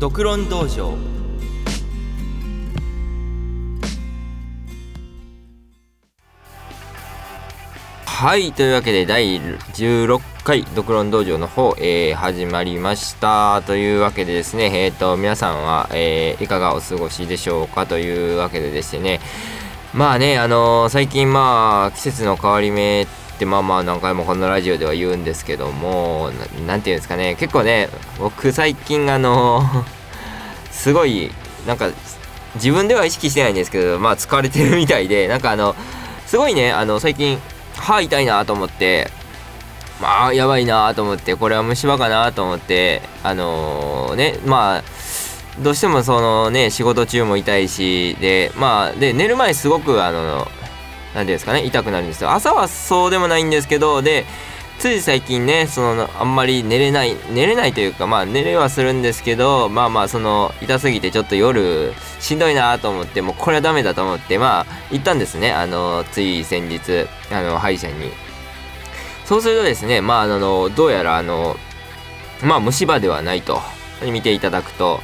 独論道場。はいというわけで第16回独論道場の方、えー、始まりました。というわけでですねえっ、ー、と皆さんは、えー、いかがお過ごしでしょうかというわけでですね。まあねあの最近まあ季節の変わり目ってまあまあ何回もこのラジオでは言うんですけども何て言うんですかね結構ね僕最近あの すごいなんか自分では意識してないんですけどまあ疲れてるみたいでなんかあのすごいねあの最近歯痛いなと思ってまあやばいなと思ってこれは虫歯かなと思ってあのー、ねまあどうしてもそのね仕事中も痛いしでまあで寝る前すごくあの何ですかね痛くなるんですよ。朝はそうでもないんですけどでつい最近ねそのあんまり寝れない寝れないというかまあ寝れはするんですけどまあまあその痛すぎてちょっと夜しんどいなと思ってもうこれはダメだと思ってまあ行ったんですね。あのつい先日あの歯医者に。そうするとですねまああのどうやらあのまあ虫歯ではないと。見ていただくと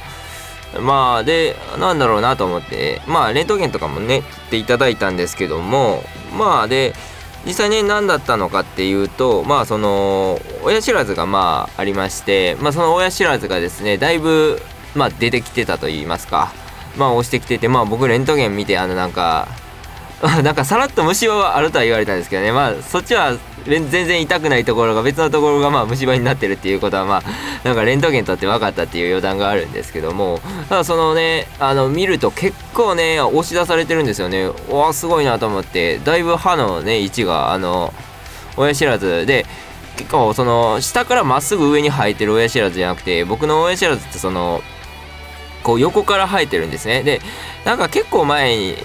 まあでなんだろうなと思って。まあレントゲンとかもねっていただいたんですけども。まあで実際ね何だったのかっていうとまあその親知らずがまあありまして。まあその親知らずがですねだいぶまあ出てきてたと言いますか。まあ押してきててまあ僕レントゲン見てあのなんか なんかさらっと虫歯はあるとは言われたんですけどね。まあそっちは全然痛くないところが別のところがまあ虫歯になってるっていうことはまあなんかレントゲンとって分かったっていう余談があるんですけどもただそのねあの見ると結構ね押し出されてるんですよね。わすごいなと思ってだいぶ歯のね位置があの親知らずで結構その下からまっすぐ上に生えてる親知らずじゃなくて僕の親知らずってそのこう横から生えてるんですね。でなんか結構前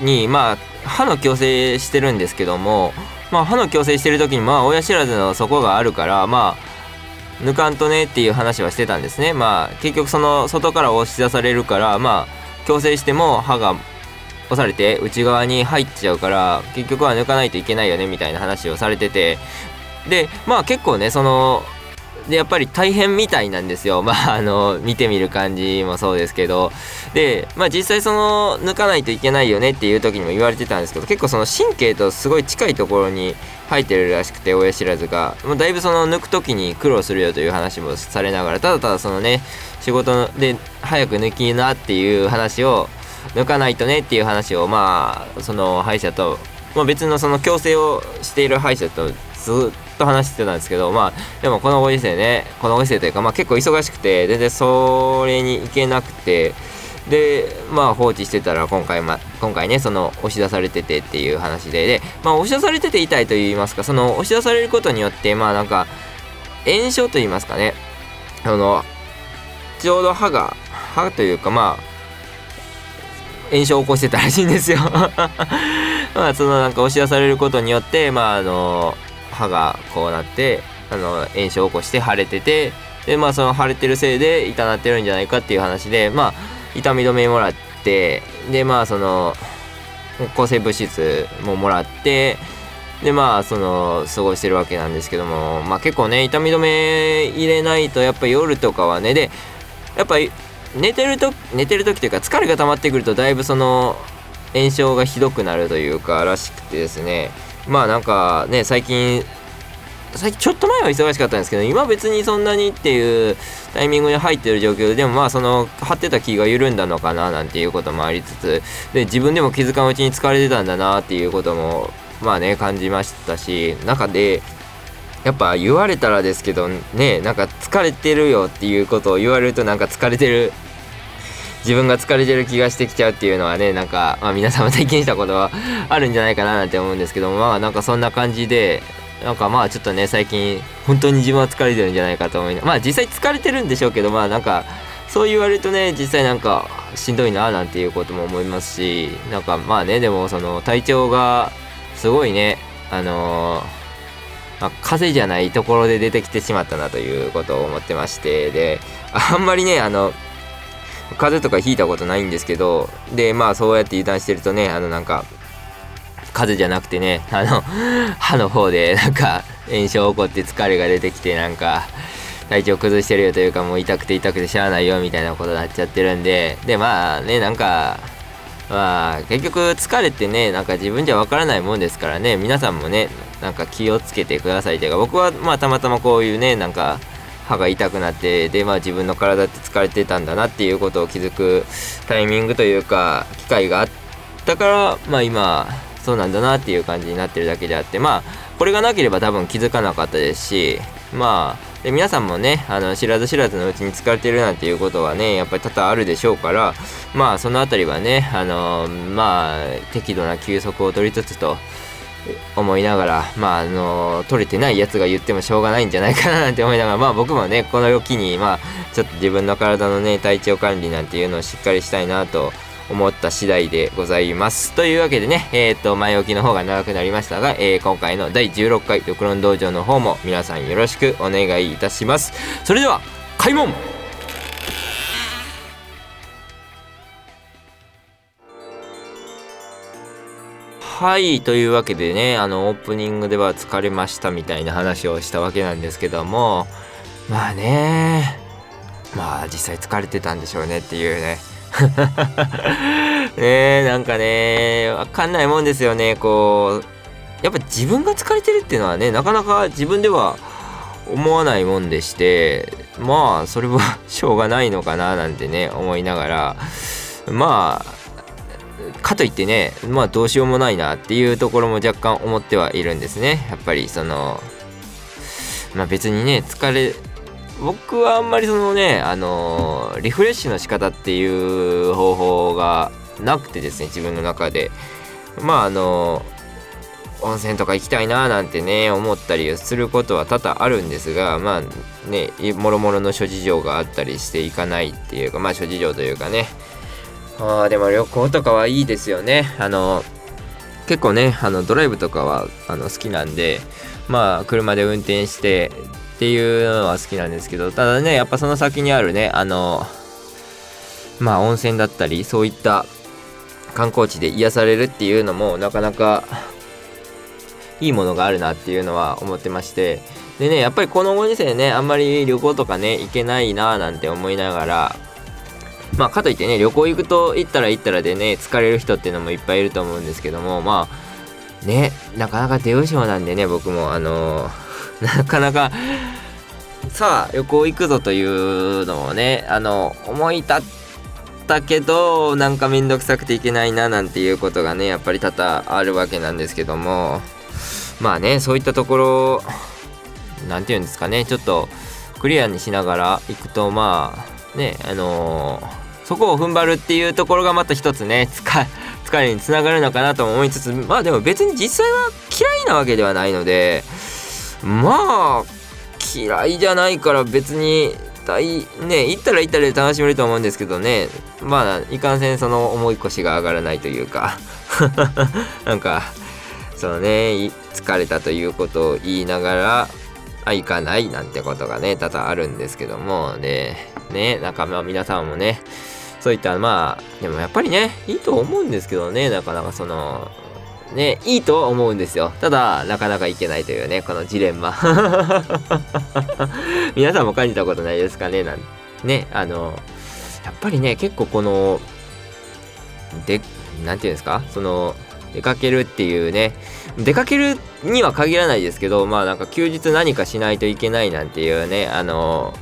にまあ歯の矯正してるんですけどもまあ歯の矯正してる時にまあ親知らずの底があるからまあ抜かんとねっていう話はしてたんですね。まあ結局その外から押し出されるからまあ矯正しても歯が押されて内側に入っちゃうから結局は抜かないといけないよねみたいな話をされてて。でまあ結構ねそのでやっぱり大変みたいなんですよ。まああの見てみる感じもそうですけど。でまあ実際その抜かないといけないよねっていう時にも言われてたんですけど結構その神経とすごい近いところに生えてるらしくて親知らずが、まあ、だいぶその抜く時に苦労するよという話もされながらただただそのね仕事で早く抜きなっていう話を抜かないとねっていう話をまあその歯医者と、まあ、別のその矯正をしている歯医者とずっとと話してたんですけどまあでもこのご時世ねこのご時世というかまあ結構忙しくて全然それに行けなくてでまあ放置してたら今回,、ま、今回ねその押し出されててっていう話でで、まあ、押し出されてて痛いと言いますかその押し出されることによってまあなんか炎症と言いますかねあのちょうど歯が歯というかまあ炎症を起こしてたらしいんですよ。まあそのなんか押し出されることによってまああの歯がこうなってあの炎症を起こして腫れててでまあその腫れてるせいで痛なってるんじゃないかっていう話でまあ痛み止めもらってでまあその抗生物質ももらってでまあその過ごしてるわけなんですけどもまあ結構ね痛み止め入れないとやっぱ夜とかはねでやっぱり寝てると寝てる時というか疲れが溜まってくるとだいぶその炎症がひどくなるというからしくてですね。まあなんかね最近最近ちょっと前は忙しかったんですけど今別にそんなにっていうタイミングに入ってる状況ででもまあその張ってた気が緩んだのかななんていうこともありつつで自分でも気づかんうちに疲れてたんだなっていうこともまあね感じましたし中でやっぱ言われたらですけどねなんか疲れてるよっていうことを言われるとなんか疲れてる自分が疲れてる気がしてきちゃうっていうのはねなんか、まあ、皆さんも体験したことは あるんじゃないかななんて思うんですけどもまあなんかそんな感じでなんかまあちょっとね最近本当に自分は疲れてるんじゃないかと思いまあ実際疲れてるんでしょうけどまあなんかそう言われるとね実際なんかしんどいななんていうことも思いますしなんかまあねでもその体調がすごいねあのーまあ、風邪じゃないところで出てきてしまったなということを思ってましてであんまりねあの風邪とかひいたことないんですけどでまあそうやって油断してるとねあのなんか風邪じゃなくてねあの歯の方でなんか炎症起こって疲れが出てきてなんか体調崩してるよというかもう痛くて痛くてしゃあないよみたいなことになっちゃってるんででまあねなんかまあ結局疲れてねなんか自分じゃわからないもんですからね皆さんもねなんか気をつけてくださいというか僕はまあたまたまこういうねなんか歯が痛くなってでまあ自分の体って疲れてたんだなっていうことを気づくタイミングというか機会があったからまあ今そうなんだなっていう感じになってるだけであってまあこれがなければ多分気づかなかったですしまあで皆さんもねあの知らず知らずのうちに疲れてるなんていうことはねやっぱり多々あるでしょうからまあその辺りはねあのまあ適度な休息を取りつつと思いながらまああの取れてないやつが言ってもしょうがないんじゃないかななんて思いながらまあ僕もねこの時にまあちょっと自分の体のね体調管理なんていうのをしっかりしたいなと思った次第でございます。というわけでね、えっ、ー、と、前置きの方が長くなりましたが、えー、今回の第16回ドクロン道場の方も皆さんよろしくお願いいたします。それでは、開門はい、というわけでね、あの、オープニングでは疲れましたみたいな話をしたわけなんですけども、まあね、まあ実際疲れてたんでしょうねっていうね。ねなんかねわかんないもんですよねこうやっぱ自分が疲れてるっていうのはねなかなか自分では思わないもんでしてまあそれは しょうがないのかななんてね思いながらまあかといってねまあどうしようもないなっていうところも若干思ってはいるんですね。やっぱりそのまあ別にね疲れ僕はあんまりそのねあのー、リフレッシュの仕方っていう方法がなくてですね自分の中で。まああのー、温泉とか行きたいななんてね思ったりすることは多々あるんですがまあねもろもろの諸事情があったりしていかないっていうかまあ諸事情というかねああでも旅行とかはいいですよね。あの結構ねあのドライブとかはあの好きなんでまあ車で運転してっていうのは好きなんですけどただねやっぱその先にあるねあのまあ温泉だったりそういった観光地で癒されるっていうのもなかなかいいものがあるなっていうのは思ってましてでねやっぱりこのご時世ねあんまり旅行とかね行けないなーなんて思いながらまあかといってね旅行行くと行ったら行ったらでね疲れる人っていうのもいっぱいいると思うんですけどもまあねなかなか出不精なんでね僕もあのー なかなかさあ旅行行くぞというのをねあの思い立ったけどなんかめんどくさくていけないななんていうことがねやっぱり多々あるわけなんですけどもまあねそういったところ何て言うんですかねちょっとクリアにしながら行くとまあねあのー、そこを踏ん張るっていうところがまた一つね疲れにつながるのかなと思いつつまあでも別に実際は嫌いなわけではないのでまあ嫌いじゃないから別に大ね行ったら行ったらで楽しめると思うんですけどね。まあいかんせんその重い腰が上がらないというか なんかそのね疲れたということを言いながらあ行かないなんてことがね多々あるんですけどもでねなんかまあ皆さんもねそういたまあでもやっぱりねいいと思うんですけどねなかなかそのね、いいとは思うんですよ。ただ、なかなかいけないというね、このジレンマ。皆さんも感じたことないですかね？なんね、あの、やっぱりね、結構この、で、なんていうんですか？その、出かけるっていうね、出かけるには限らないですけど、まあなんか休日何かしないといけないなんていうね、あの、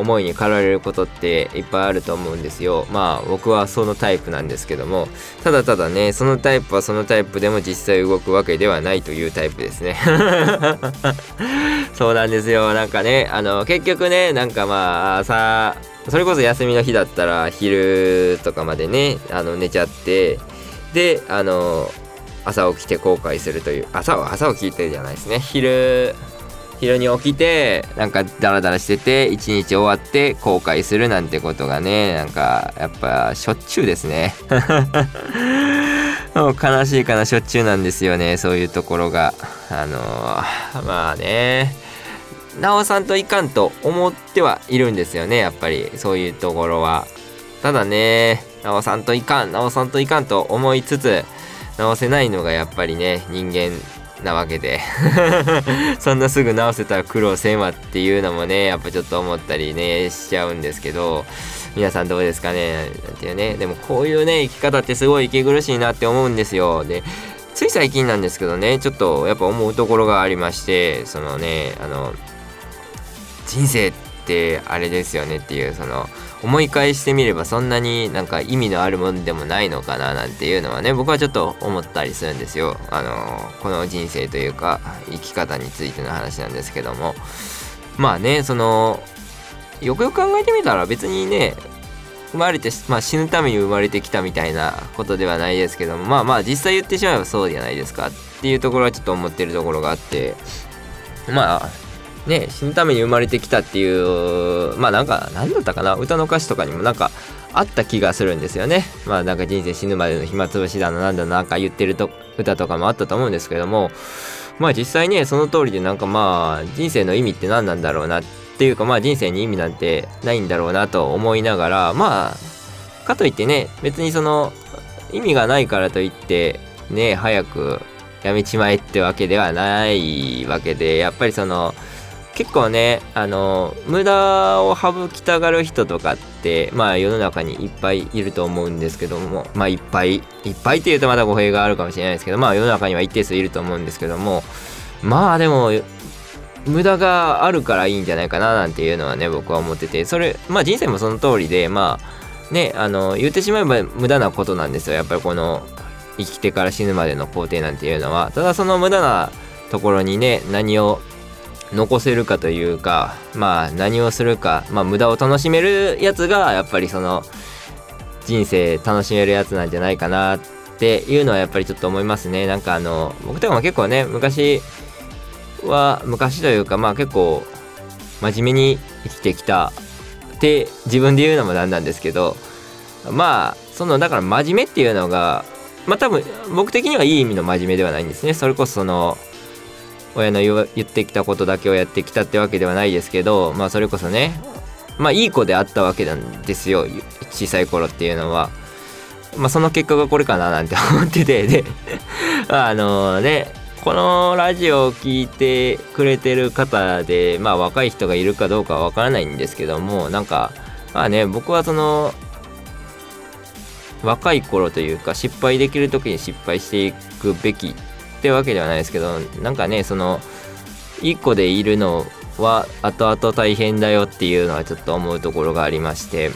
思いに駆られることっていっぱいあると思うんですよ。まあ僕はそのタイプなんですけども。ただただねそのタイプはそのタイプでも実際動くわけではないというタイプですね。そうなんですよ。なんかねあの結局ねなんかまあ朝それこそ休みの日だったら昼とかまでねあの寝ちゃってであの朝起きて後悔するという朝は朝起きてじゃないですね。昼昼に起きてなんかダラダラしてて一日終わって後悔するなんてことがねなんかやっぱしょっちゅうですね。もう悲しいかなしょっちゅうなんですよねそういうところが。あのー、まあね。なおさんといかんと思ってはいるんですよねやっぱり。そういうところは。ただねなおさんといかんなおさんといかんと思いつつ直せないのがやっぱりね人間なわけで。そんなすぐ直せたら苦労せんわっていうのもねやっぱちょっと思ったりねしちゃうんですけど皆さんどうですかね？なんていうね。でもこういうね生き方ってすごい息苦しいなって思うんですよ。でつい最近なんですけどねちょっとやっぱ思うところがありましてそのねあの人生ってあれですよねっていうその思い返してみればそんなになんか意味のあるもんでもないのかななんていうのはね僕はちょっと思ったりするんですよ。あのこの人生というか生き方についての話なんですけども。まあねそのよくよく考えてみたら別にね生まれて、まあ、死ぬために生まれてきたみたいなことではないですけどもまあまあ実際言ってしまえばそうじゃないですかっていうところはちょっと思ってるところがあって。まあね死ぬために生まれてきたっていうまあなんか何だったかな？歌の歌詞とかにもなんかあった気がするんですよね。まあなんか人生死ぬまでの暇つぶしだのなんだなんか言ってると歌とかもあったと思うんですけども。まあ実際ねその通りでなんかまあ人生の意味って何なんだろうなっていうかまあ人生に意味なんてないんだろうなと思いながらまあかといってね別にその意味がないからといってね早くやめちまえってわけではないわけでやっぱりその結構ねあの無駄を省きたがる人とかってまあ世の中にいっぱいいると思うんですけどもまあいっぱいいっぱいっていうとまた語弊があるかもしれないですけどまあ世の中には一定数いると思うんですけどもまあでも無駄があるからいいんじゃないかななんていうのはね僕は思っててそれまあ人生もその通りでまあねあの言ってしまえば無駄なことなんですよ。やっぱりこの生きてから死ぬまでの工程なんていうのは。ただその無駄なところにね何を残せるかというかまあ何をするかまあ無駄を楽しめるやつがやっぱりその人生楽しめるやつなんじゃないかなっていうのはやっぱりちょっと思いますね。なんかあの僕とかも結構ね昔は昔というかまあ結構真面目に生きてきたって自分で言うのもなんなんですけどまあそのだから真面目っていうのがまあ多分僕的にはいい意味の真面目ではないんですね。それこそその親の言ってきたことだけをやってきたってわけではないですけどまあそれこそねまあいい子であったわけなんですよ小さい頃っていうのは。まあその結果がこれかななんて思っててで あのねこのラジオを聴いてくれてる方でまあ若い人がいるかどうかはわからないんですけどもなんかまあね僕はその若い頃というか失敗できる時に失敗していくべきってわけではないですけどなんかねその1個でいるのは後々大変だよっていうのはちょっと思うところがありまして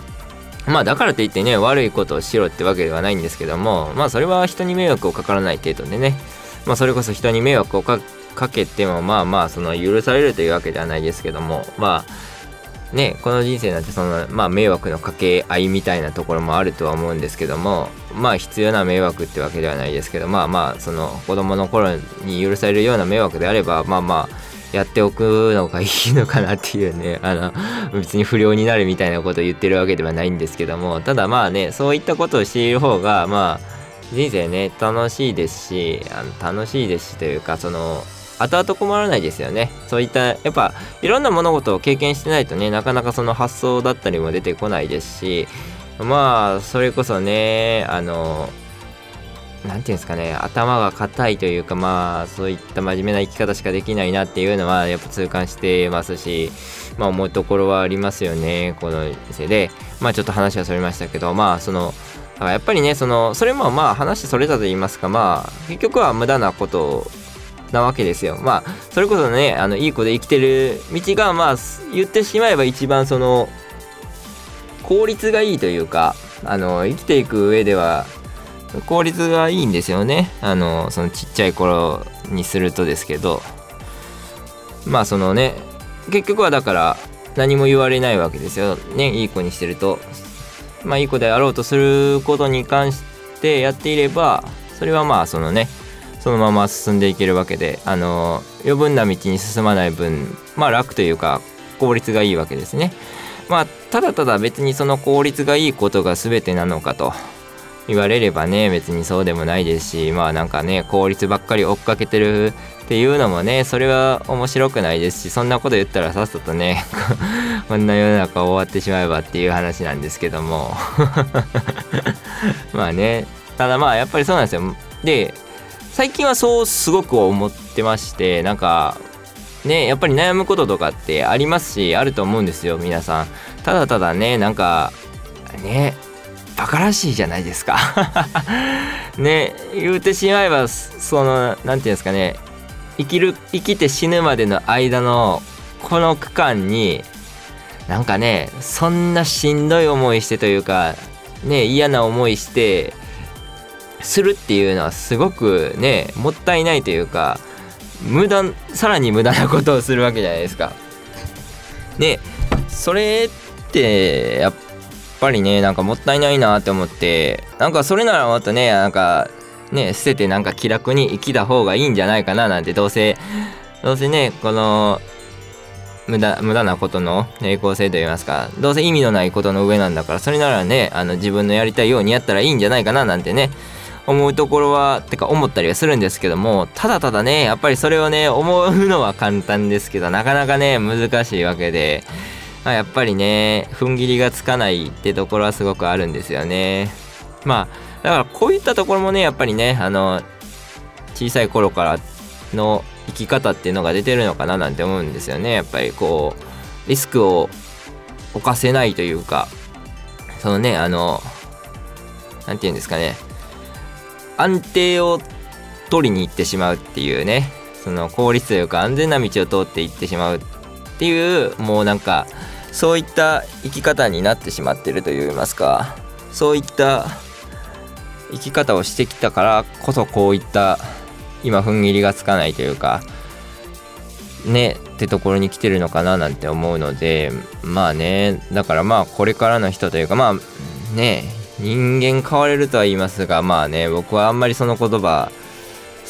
まあだからといってね悪いことをしろってわけではないんですけどもまあそれは人に迷惑をかからない程度でねまあそれこそ人に迷惑をかけてもまあまあその許されるというわけではないですけどもまあねこの人生なんてそのまあ迷惑のかけ合いみたいなところもあるとは思うんですけどもまあ必要な迷惑ってわけではないですけどまあまあその子供の頃に許されるような迷惑であればまあまあやっておくのがいいのかなっていうねあの別に不良になるみたいなことを言ってるわけではないんですけどもただまあねそういったことをしている方がまあ人生ね楽しいですしあの楽しいですしというかその後々困らないですよね。そういったやっぱいろんな物事を経験してないとねなかなかその発想だったりも出てこないですしまあそれこそねあの何て言うんですかね頭が硬いというかまあそういった真面目な生き方しかできないなっていうのはやっぱ痛感してますしまあ思うところはありますよねこの店で。まあちょっと話はそれましたけどまあそのやっぱりねそのそれもまあ話それたと言いますかまあ結局は無駄なことなわけですよ。まあそれこそねあのいい子で生きてる道がまあ言ってしまえば一番その効率がいいというかあの生きていく上では効率がいいんですよね。あのそのちっちゃい頃にするとですけど。まあそのね結局はだから何も言われないわけですよ。ねいい子にしてると。まあいい子であろうとすることに関してやっていればそれはまあそのねそのまま進んでいけるわけであの余分な道に進まない分まあ楽というか効率がいいわけですね。まあただただ別にその効率がいいことが全てなのかと言われればね別にそうでもないですしまあなんかね効率ばっかり追っかけてるっていうのもねそれは面白くないですしそんなこと言ったらさっさとね こんな世の中終わってしまえばっていう話なんですけども。まあねただまあやっぱりそうなんですよ。で最近はそうすごく思ってましてなんかねやっぱり悩むこととかってありますしあると思うんですよ皆さん。ただただねなんかねバカらしいじゃないですか。ね言うてしまえばその何て言うんですかね生きる生きて死ぬまでの間のこの区間になんかねそんなしんどい思いしてというかね嫌な思いしてするっていうのはすごくねもったいないというか無駄さらに無駄なことをするわけじゃないですか。ねそれってやっぱりねなんかもったいないなって思ってなんかそれならもっとねなんかね捨ててなんか気楽に生きた方がいいんじゃないかななんてどうせどうせねこの無駄無駄なことの平行性といいますかどうせ意味のないことの上なんだからそれならねあの自分のやりたいようにやったらいいんじゃないかななんてね思うところはてか思ったりはするんですけどもただただねやっぱりそれをね思うのは簡単ですけどなかなかね難しいわけで、まあ、やっぱりね踏ん切りがつかないってところはすごくあるんですよね。まあだからこういったところもねやっぱりねあの小さい頃からの生き方っていうのが出てるのかななんて思うんですよね。やっぱりこうリスクを犯せないというかそのねあの何て言うんですかね。安定を取りに行ってしまうっていうね。その効率というか安全な道を通っていってしまうっていうもうなんかそういった生き方になってしまってるといいますか。そういった生き方をしてきたからこそこういった今踏ん切りがつかないというかねってところに来てるのかななんて思うのでまあねだからまあこれからの人というかまあね人間変われるとは言いますがまあね僕はあんまりその言葉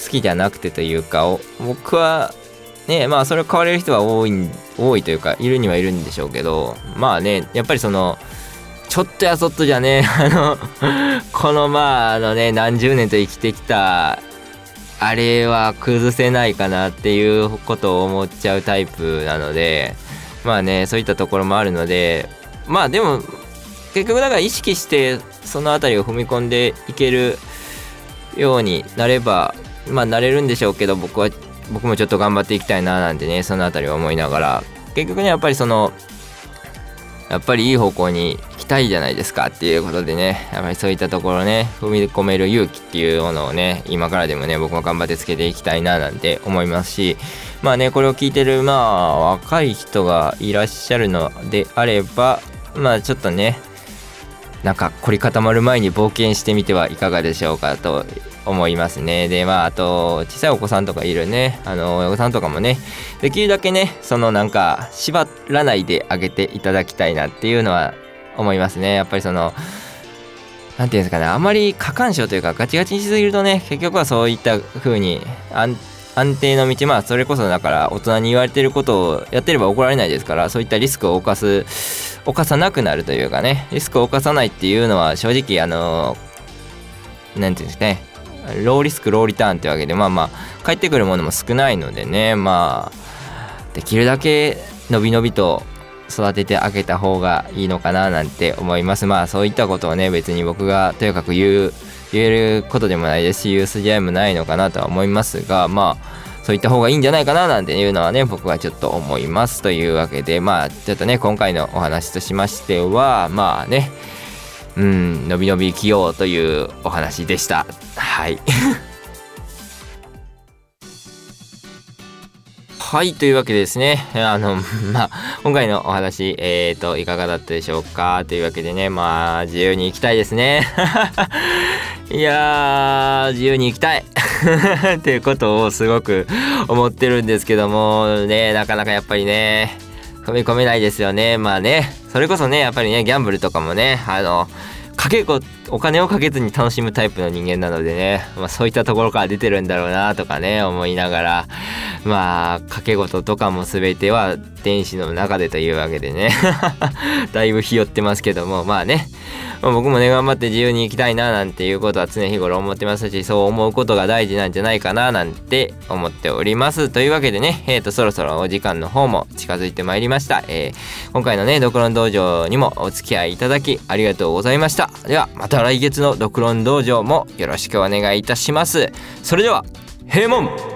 好きじゃなくてというか僕はねまあそれを変われる人は多い多いというかいるにはいるんでしょうけどまあねやっぱりそのちょっとやそっとじゃね あのこのまああのね何十年と生きてきたあれは崩せないかなっていうことを思っちゃうタイプなのでまあねそういったところもあるのでまあでも結局だから意識してその辺りを踏み込んでいけるようになればまあなれるんでしょうけど僕は僕もちょっと頑張っていきたいななんてねその辺りは思いながら。結局ねやっぱりそのやっぱりいい方向に行きたいじゃないですかっていうことでね。やっぱりそういったところね踏み込める勇気っていうものをね今からでもね僕も頑張ってつけていきたいななんて思いますし。まあねこれを聞いてるまあ若い人がいらっしゃるのであればまあちょっとねなんか凝り固まる前に冒険してみてはいかがでしょうかと思いますね。で、まあ、あと、小さいお子さんとかいるね、あの、親御さんとかもね、できるだけね、そのなんか、縛らないであげていただきたいなっていうのは思いますね。やっぱりその、なんていうんですかね、あまり過干渉というか、ガチガチにしすぎるとね、結局はそういった風に安、安定の道、まあ、それこそだから、大人に言われてることをやってれば怒られないですから、そういったリスクを犯す、犯さなくなるというかね、リスクを犯さないっていうのは、正直、あの、なんていうんですかね、ローリスクローリターンってわけでまあまあ返ってくるものも少ないのでねまあできるだけのびのびと育ててあげた方がいいのかななんて思います。まあそういったことをね別に僕がとにかく言う言えることでもないですし USJ もないのかなとは思いますがまあそういった方がいいんじゃないかななんていうのはね僕はちょっと思いますというわけでまあちょっとね今回のお話としましてはまあねうんのびのび生きようというお話でした。はい。はいというわけでですね あのまあ今回のお話えっ、ー、といかがだったでしょうか？というわけでねまあ自由に行きたいですね。いや自由に行きたい。っていうことをすごく思ってるんですけどもねなかなかやっぱりね踏み込めないですよね。まあねそれこそねやっぱりねギャンブルとかもねあのかけこお金をかけずに楽しむタイプの人間なのでね、まあ、そういったところから出てるんだろうなとかね思いながら。まあ掛け事とかも全ては電子の中でというわけでね。だいぶひよってますけども。まあね、僕もね頑張って自由に生きたいななんていうことは常日頃思ってますしそう思うことが大事なんじゃないかななんて思っております。というわけでねえーとそろそろお時間の方も近づいてまいりました、えー、今回のねドクロン道場にもお付き合いいただきありがとうございました。ではまた。来月のドクロン道場もよろしくお願いいたします。それでは閉門